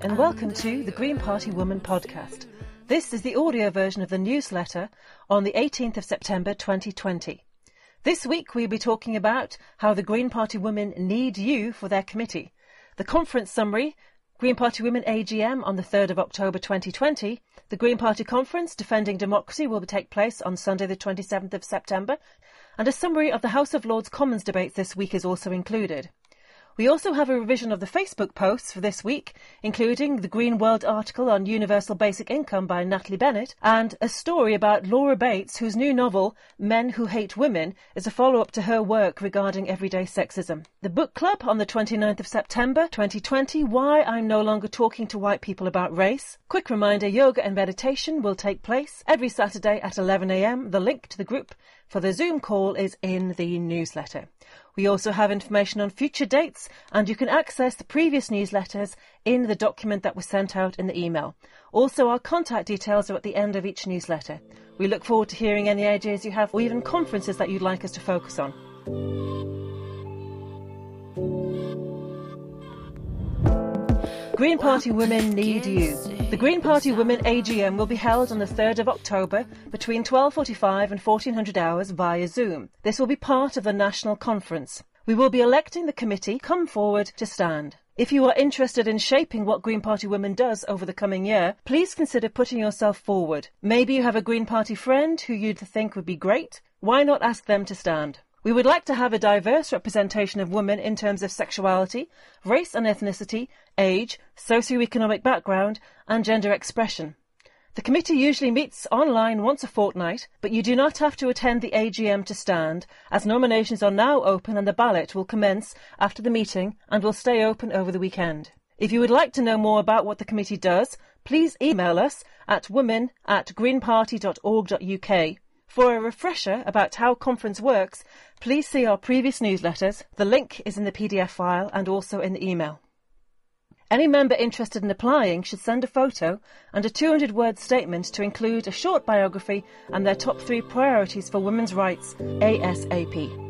And welcome to the Green Party Woman podcast. This is the audio version of the newsletter on the 18th of September 2020. This week we'll be talking about how the Green Party women need you for their committee, the conference summary, Green Party Women AGM on the 3rd of October 2020, the Green Party Conference Defending Democracy will take place on Sunday the 27th of September, and a summary of the House of Lords Commons debates this week is also included. We also have a revision of the Facebook posts for this week, including the Green World article on universal basic income by Natalie Bennett and a story about Laura Bates, whose new novel, Men Who Hate Women, is a follow up to her work regarding everyday sexism. The book club on the 29th of September 2020, Why I'm No Longer Talking to White People About Race. Quick reminder yoga and meditation will take place every Saturday at 11am. The link to the group for the Zoom call is in the newsletter. We also have information on future dates, and you can access the previous newsletters in the document that was sent out in the email. Also, our contact details are at the end of each newsletter. We look forward to hearing any ideas you have, or even conferences that you'd like us to focus on. Green Party women need you. The Green Party Women AGM will be held on the 3rd of October between 12.45 and 1400 hours via Zoom. This will be part of the national conference. We will be electing the committee. Come forward to stand. If you are interested in shaping what Green Party Women does over the coming year, please consider putting yourself forward. Maybe you have a Green Party friend who you'd think would be great. Why not ask them to stand? We would like to have a diverse representation of women in terms of sexuality, race and ethnicity, age, socio-economic background, and gender expression. The committee usually meets online once a fortnight, but you do not have to attend the AGM to stand, as nominations are now open and the ballot will commence after the meeting and will stay open over the weekend. If you would like to know more about what the committee does, please email us at women at greenparty.org.uk for a refresher about how conference works, please see our previous newsletters. The link is in the PDF file and also in the email. Any member interested in applying should send a photo and a 200 word statement to include a short biography and their top three priorities for women's rights ASAP.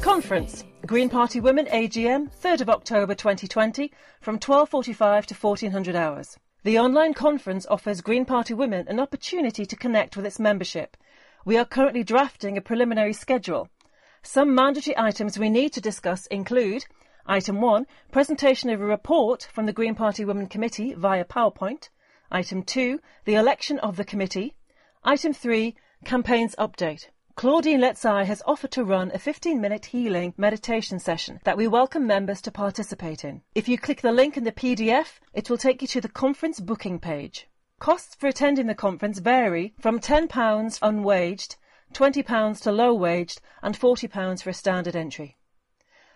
Conference Green Party Women AGM 3rd of October 2020 from 12:45 to 1400 hours. The online conference offers Green Party women an opportunity to connect with its membership. We are currently drafting a preliminary schedule. Some mandatory items we need to discuss include Item 1 Presentation of a report from the Green Party Women Committee via PowerPoint. Item 2 The election of the committee. Item 3 Campaigns update. Claudine Letzai has offered to run a 15 minute healing meditation session that we welcome members to participate in. If you click the link in the PDF, it will take you to the conference booking page. Costs for attending the conference vary from £10 unwaged, £20 to low waged, and £40 for a standard entry.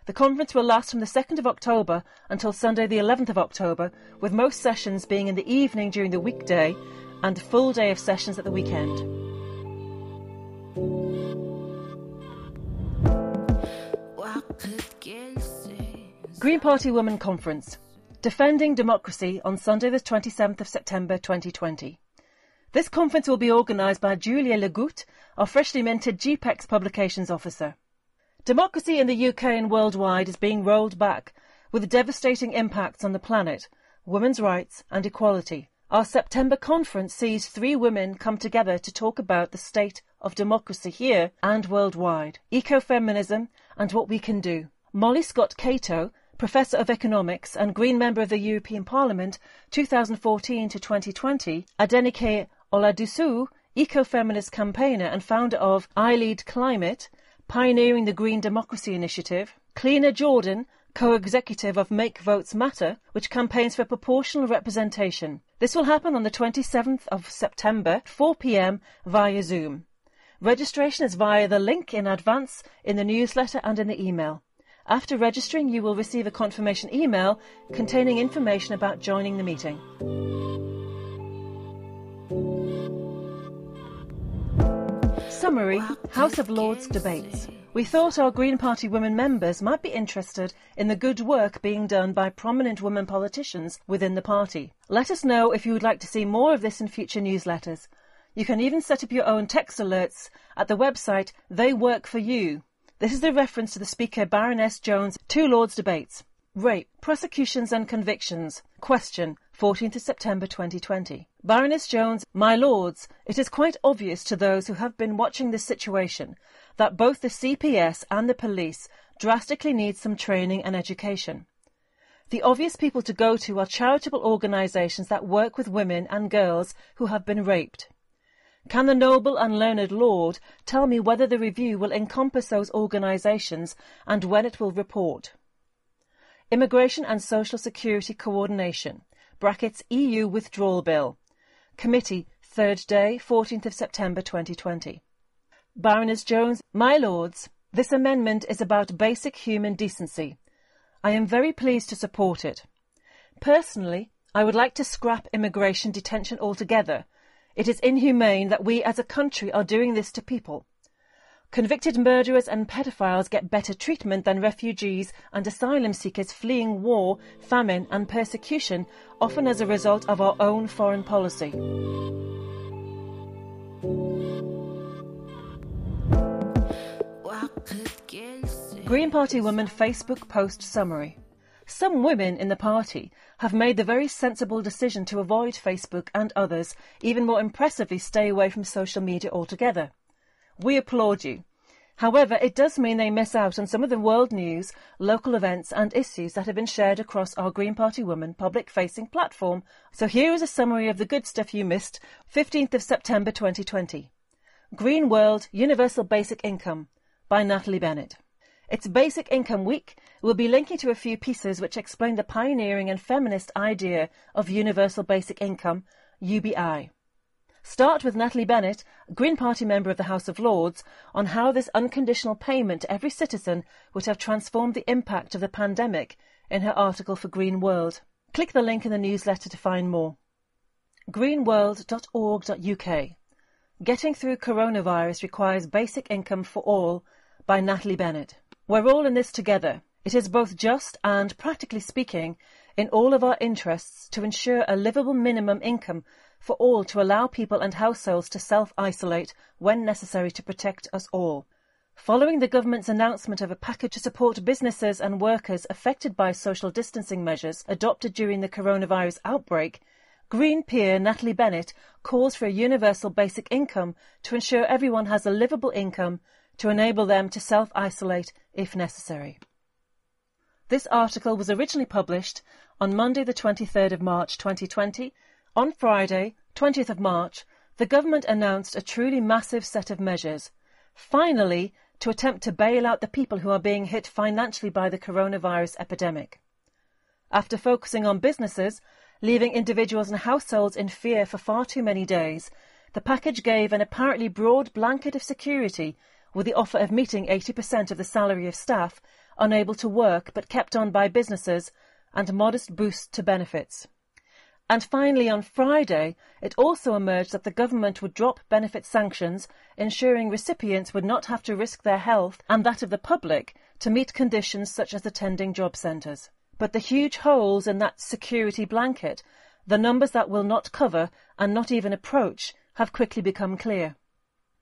The conference will last from the 2nd of October until Sunday the 11th of October, with most sessions being in the evening during the weekday and a full day of sessions at the weekend. Green Party Women Conference Defending Democracy on Sunday the 27th of September 2020. This conference will be organised by Julia Legoutte, our freshly minted GPEX Publications Officer. Democracy in the UK and worldwide is being rolled back with devastating impacts on the planet, women's rights and equality. Our September conference sees three women come together to talk about the state of democracy here and worldwide, ecofeminism and what we can do. Molly Scott Cato, Professor of Economics and Green Member of the European Parliament 2014 to 2020, Adenike Oladosu, eco-feminist campaigner and founder of I Lead Climate, pioneering the Green Democracy Initiative, Klina Jordan, co-executive of Make Votes Matter, which campaigns for proportional representation. This will happen on the 27th of September, 4pm via Zoom. Registration is via the link in advance in the newsletter and in the email. After registering, you will receive a confirmation email containing information about joining the meeting. Summary House of Lords debates. We thought our Green Party women members might be interested in the good work being done by prominent women politicians within the party. Let us know if you would like to see more of this in future newsletters. You can even set up your own text alerts at the website They Work For You. This is a reference to the Speaker Baroness Jones' two Lords debates. Rape, prosecutions and convictions. Question, 14th September 2020. Baroness Jones, my lords, it is quite obvious to those who have been watching this situation that both the CPS and the police drastically need some training and education. The obvious people to go to are charitable organisations that work with women and girls who have been raped. Can the noble and learned Lord tell me whether the review will encompass those organisations and when it will report? Immigration and Social Security Coordination brackets EU Withdrawal Bill Committee, third day, 14th of September 2020. Baroness Jones, my lords, this amendment is about basic human decency. I am very pleased to support it. Personally, I would like to scrap immigration detention altogether. It is inhumane that we as a country are doing this to people. Convicted murderers and pedophiles get better treatment than refugees and asylum seekers fleeing war, famine, and persecution, often as a result of our own foreign policy. Green Party Woman Facebook Post Summary some women in the party have made the very sensible decision to avoid Facebook and others, even more impressively stay away from social media altogether. We applaud you. However, it does mean they miss out on some of the world news, local events and issues that have been shared across our Green Party Women public-facing platform. So here is a summary of the good stuff you missed, 15th of September 2020. Green World Universal Basic Income by Natalie Bennett. It's Basic Income Week. We'll be linking to a few pieces which explain the pioneering and feminist idea of Universal Basic Income, UBI. Start with Natalie Bennett, Green Party member of the House of Lords, on how this unconditional payment to every citizen would have transformed the impact of the pandemic in her article for Green World. Click the link in the newsletter to find more. greenworld.org.uk Getting Through Coronavirus Requires Basic Income for All by Natalie Bennett. We're all in this together. It is both just and, practically speaking, in all of our interests to ensure a livable minimum income for all to allow people and households to self-isolate when necessary to protect us all. Following the government's announcement of a package to support businesses and workers affected by social distancing measures adopted during the coronavirus outbreak, Green peer Natalie Bennett calls for a universal basic income to ensure everyone has a livable income to enable them to self-isolate if necessary. This article was originally published on Monday the 23rd of March 2020 on Friday, 20th of March, the government announced a truly massive set of measures, finally, to attempt to bail out the people who are being hit financially by the coronavirus epidemic. After focusing on businesses, leaving individuals and households in fear for far too many days, the package gave an apparently broad blanket of security with the offer of meeting 80% of the salary of staff unable to work but kept on by businesses and modest boosts to benefits. And finally, on Friday, it also emerged that the government would drop benefit sanctions, ensuring recipients would not have to risk their health and that of the public to meet conditions such as attending job centres. But the huge holes in that security blanket, the numbers that will not cover and not even approach, have quickly become clear.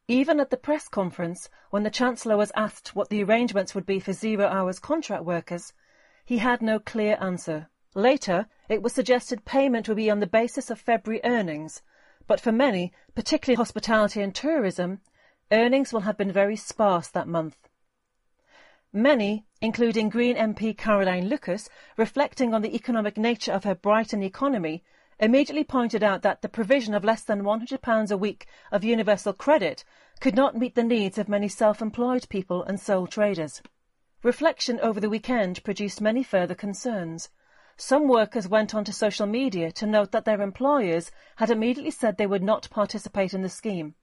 Even at the press conference, when the Chancellor was asked what the arrangements would be for zero hours contract workers, he had no clear answer. Later, it was suggested payment would be on the basis of February earnings, but for many, particularly hospitality and tourism, earnings will have been very sparse that month. Many, including Green MP Caroline Lucas, reflecting on the economic nature of her Brighton economy, immediately pointed out that the provision of less than £100 a week of universal credit could not meet the needs of many self-employed people and sole traders. Reflection over the weekend produced many further concerns. Some workers went onto social media to note that their employers had immediately said they would not participate in the scheme.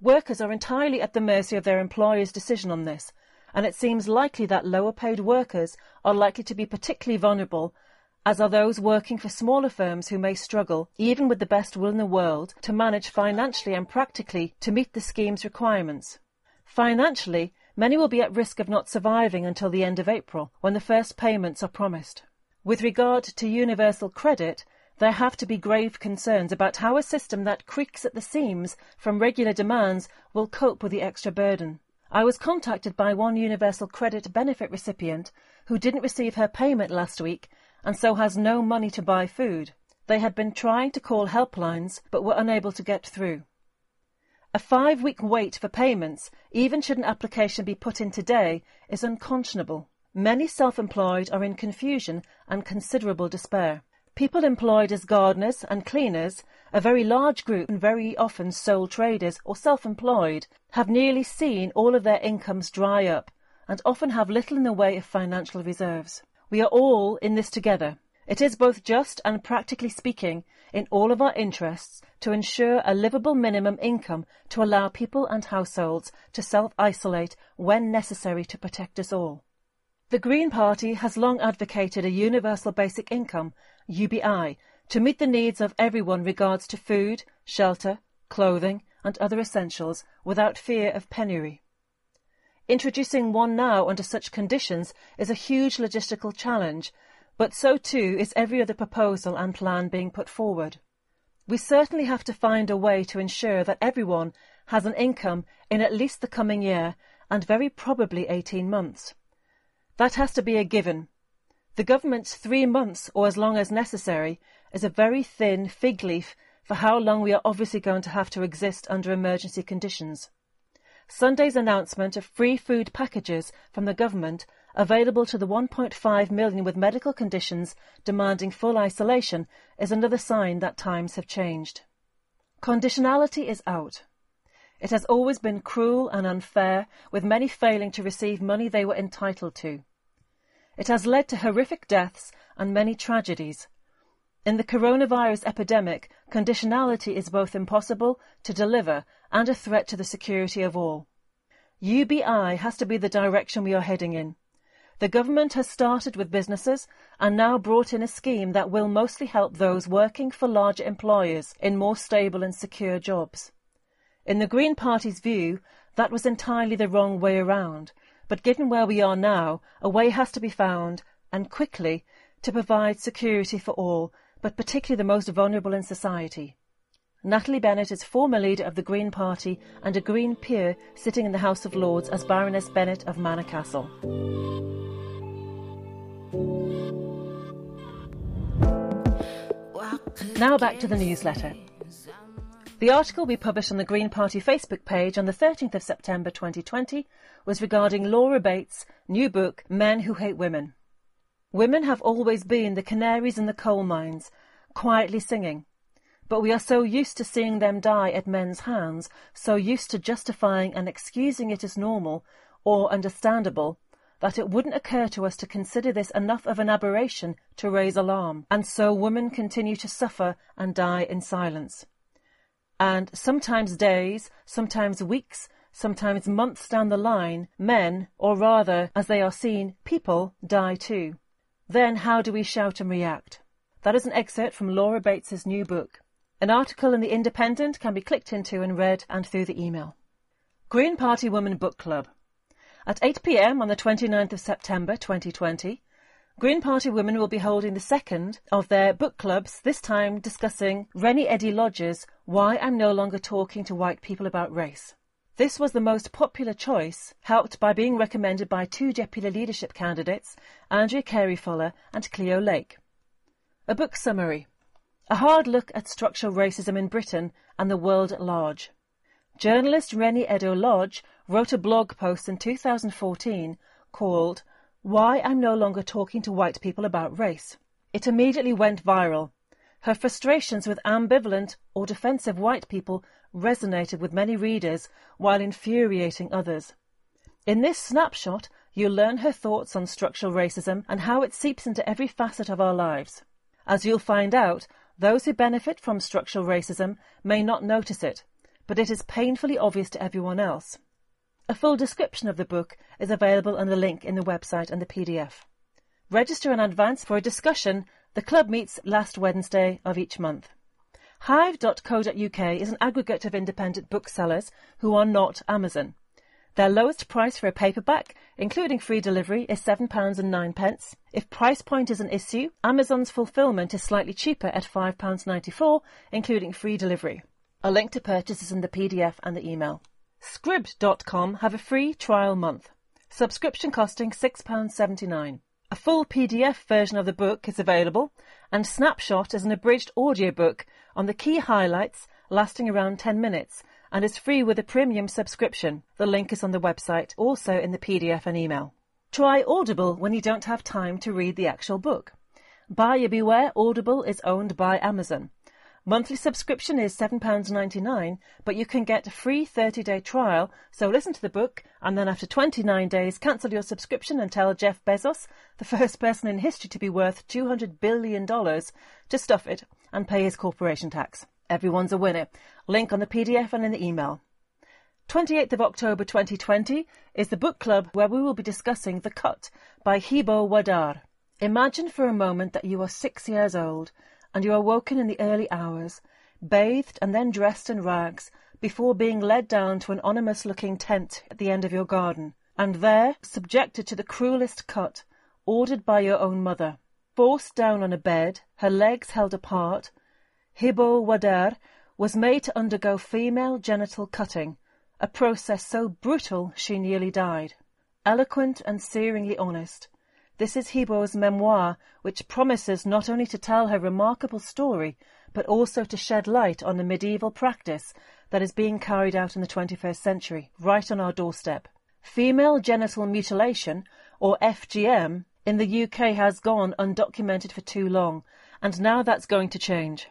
Workers are entirely at the mercy of their employer's decision on this, and it seems likely that lower paid workers are likely to be particularly vulnerable, as are those working for smaller firms who may struggle, even with the best will in the world, to manage financially and practically to meet the scheme's requirements. Financially, many will be at risk of not surviving until the end of April, when the first payments are promised. With regard to universal credit, there have to be grave concerns about how a system that creaks at the seams from regular demands will cope with the extra burden. I was contacted by one universal credit benefit recipient who didn't receive her payment last week and so has no money to buy food. They had been trying to call helplines but were unable to get through. A five week wait for payments, even should an application be put in today, is unconscionable. Many self employed are in confusion and considerable despair. People employed as gardeners and cleaners, a very large group and very often sole traders or self employed, have nearly seen all of their incomes dry up and often have little in the way of financial reserves. We are all in this together. It is both just and practically speaking in all of our interests to ensure a livable minimum income to allow people and households to self isolate when necessary to protect us all. The Green Party has long advocated a universal basic income, UBI, to meet the needs of everyone regards to food, shelter, clothing and other essentials without fear of penury. Introducing one now under such conditions is a huge logistical challenge, but so too is every other proposal and plan being put forward. We certainly have to find a way to ensure that everyone has an income in at least the coming year and very probably 18 months. That has to be a given. The government's three months, or as long as necessary, is a very thin fig leaf for how long we are obviously going to have to exist under emergency conditions. Sunday's announcement of free food packages from the government available to the 1.5 million with medical conditions demanding full isolation is another sign that times have changed. Conditionality is out. It has always been cruel and unfair, with many failing to receive money they were entitled to. It has led to horrific deaths and many tragedies. In the coronavirus epidemic, conditionality is both impossible to deliver and a threat to the security of all. UBI has to be the direction we are heading in. The government has started with businesses and now brought in a scheme that will mostly help those working for larger employers in more stable and secure jobs. In the Green Party's view, that was entirely the wrong way around, but given where we are now, a way has to be found, and quickly, to provide security for all, but particularly the most vulnerable in society. Natalie Bennett is former leader of the Green Party and a Green peer sitting in the House of Lords as Baroness Bennett of Manor Castle. Now back to the newsletter. The article we published on the Green Party Facebook page on the 13th of September 2020 was regarding Laura Bates' new book, Men Who Hate Women. Women have always been the canaries in the coal mines, quietly singing. But we are so used to seeing them die at men's hands, so used to justifying and excusing it as normal or understandable, that it wouldn't occur to us to consider this enough of an aberration to raise alarm, and so women continue to suffer and die in silence and sometimes days, sometimes weeks, sometimes months down the line, men, or rather, as they are seen, people, die too. Then how do we shout and react? That is an excerpt from Laura Bates's new book. An article in The Independent can be clicked into and read and through the email. Green Party Women Book Club. At 8pm on the 29th of September 2020, Green Party women will be holding the second of their book clubs, this time discussing Reni Eddo-Lodge's Why I'm No Longer Talking to White People About Race. This was the most popular choice, helped by being recommended by two deputy leadership candidates, Andrea Carey Fuller and Cleo Lake. A book summary. A hard look at structural racism in Britain and the world at large. Journalist Reni Eddo-Lodge wrote a blog post in 2014 called why I'm no longer talking to white people about race. It immediately went viral. Her frustrations with ambivalent or defensive white people resonated with many readers while infuriating others. In this snapshot, you'll learn her thoughts on structural racism and how it seeps into every facet of our lives. As you'll find out, those who benefit from structural racism may not notice it, but it is painfully obvious to everyone else. A full description of the book is available on the link in the website and the PDF. Register in advance for a discussion. The club meets last Wednesday of each month. Hive.co.uk is an aggregate of independent booksellers who are not Amazon. Their lowest price for a paperback, including free delivery, is £7 and 9 pence. If price point is an issue, Amazon's fulfillment is slightly cheaper at £5.94, including free delivery. A link to purchase is in the PDF and the email. Scribd.com have a free trial month. Subscription costing £6.79. A full PDF version of the book is available, and Snapshot is an abridged audiobook on the key highlights lasting around 10 minutes and is free with a premium subscription. The link is on the website, also in the PDF and email. Try Audible when you don't have time to read the actual book. Buyer beware, Audible is owned by Amazon. Monthly subscription is £7.99, but you can get a free 30 day trial. So listen to the book and then after 29 days, cancel your subscription and tell Jeff Bezos, the first person in history to be worth $200 billion, to stuff it and pay his corporation tax. Everyone's a winner. Link on the PDF and in the email. 28th of October 2020 is the book club where we will be discussing The Cut by Hibo Wardere. Imagine for a moment that you are six years old and you are woken in the early hours, bathed and then dressed in rags before being led down to an ominous looking tent at the end of your garden, and there, subjected to the cruelest cut, ordered by your own mother, forced down on a bed, her legs held apart, Hibo Wardere was made to undergo female genital cutting, a process so brutal she nearly died. Eloquent and searingly honest, this is Hibo's memoir, which promises not only to tell her remarkable story, but also to shed light on the medieval practice that is being carried out in the 21st century, right on our doorstep. Female genital mutilation, or FGM, in the UK has gone undocumented for too long, and now that's going to change.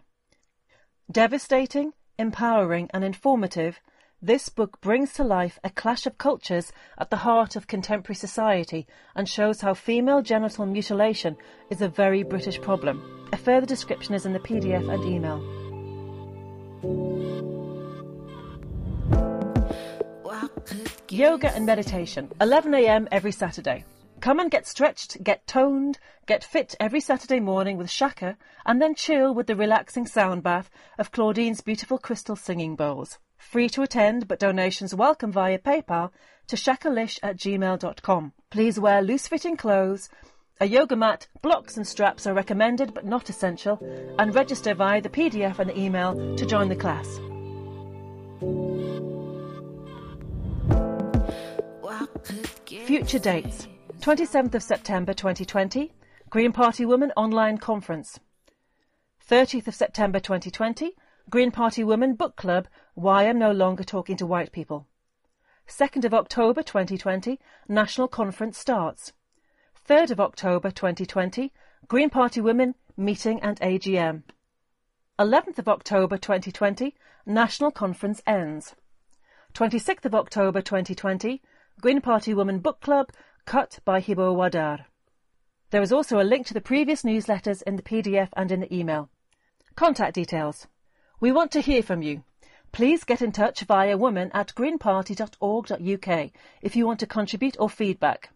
Devastating, empowering, and informative, this book brings to life a clash of cultures at the heart of contemporary society and shows how female genital mutilation is a very British problem. A further description is in the PDF and email. Yoga and meditation, 11am every Saturday. Come and get stretched, get toned, get fit every Saturday morning with Shaka, and then chill with the relaxing sound bath of Claudine's beautiful crystal singing bowls. Free to attend, but donations welcome via PayPal to shakalish at gmail.com. Please wear loose fitting clothes. A yoga mat, blocks, and straps are recommended but not essential, and register via the PDF and the email to join the class. Future dates 27th of September 2020, Green Party Women Online Conference. 30th of September 2020, Green Party Women Book Club Why I'm No Longer Talking to White People. 2nd of October 2020, National Conference starts. 3rd of October 2020, Green Party Women Meeting and AGM. 11th of October 2020, National Conference ends. 26th of October 2020, Green Party Women Book Club cut by Hibo Wardere. There is also a link to the previous newsletters in the PDF and in the email. Contact details. We want to hear from you. Please get in touch via woman at greenparty.org.uk if you want to contribute or feedback.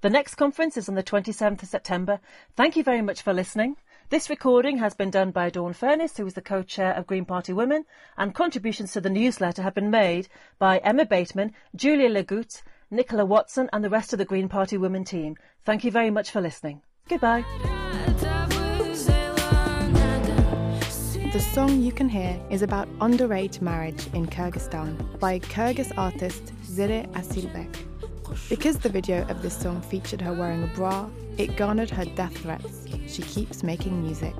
The next conference is on the 27th of September. Thank you very much for listening. This recording has been done by Dawn Furness, who is the co-chair of Green Party Women, and contributions to the newsletter have been made by Emma Bateman, Julia Legout, Nicola Watson and the rest of the Green Party Women team. Thank you very much for listening. Goodbye. the song you can hear is about underage marriage in Kyrgyzstan by Kyrgyz artist Zere Asylbek. Because the video of this song featured her wearing a bra, it garnered her death threats. She keeps making music.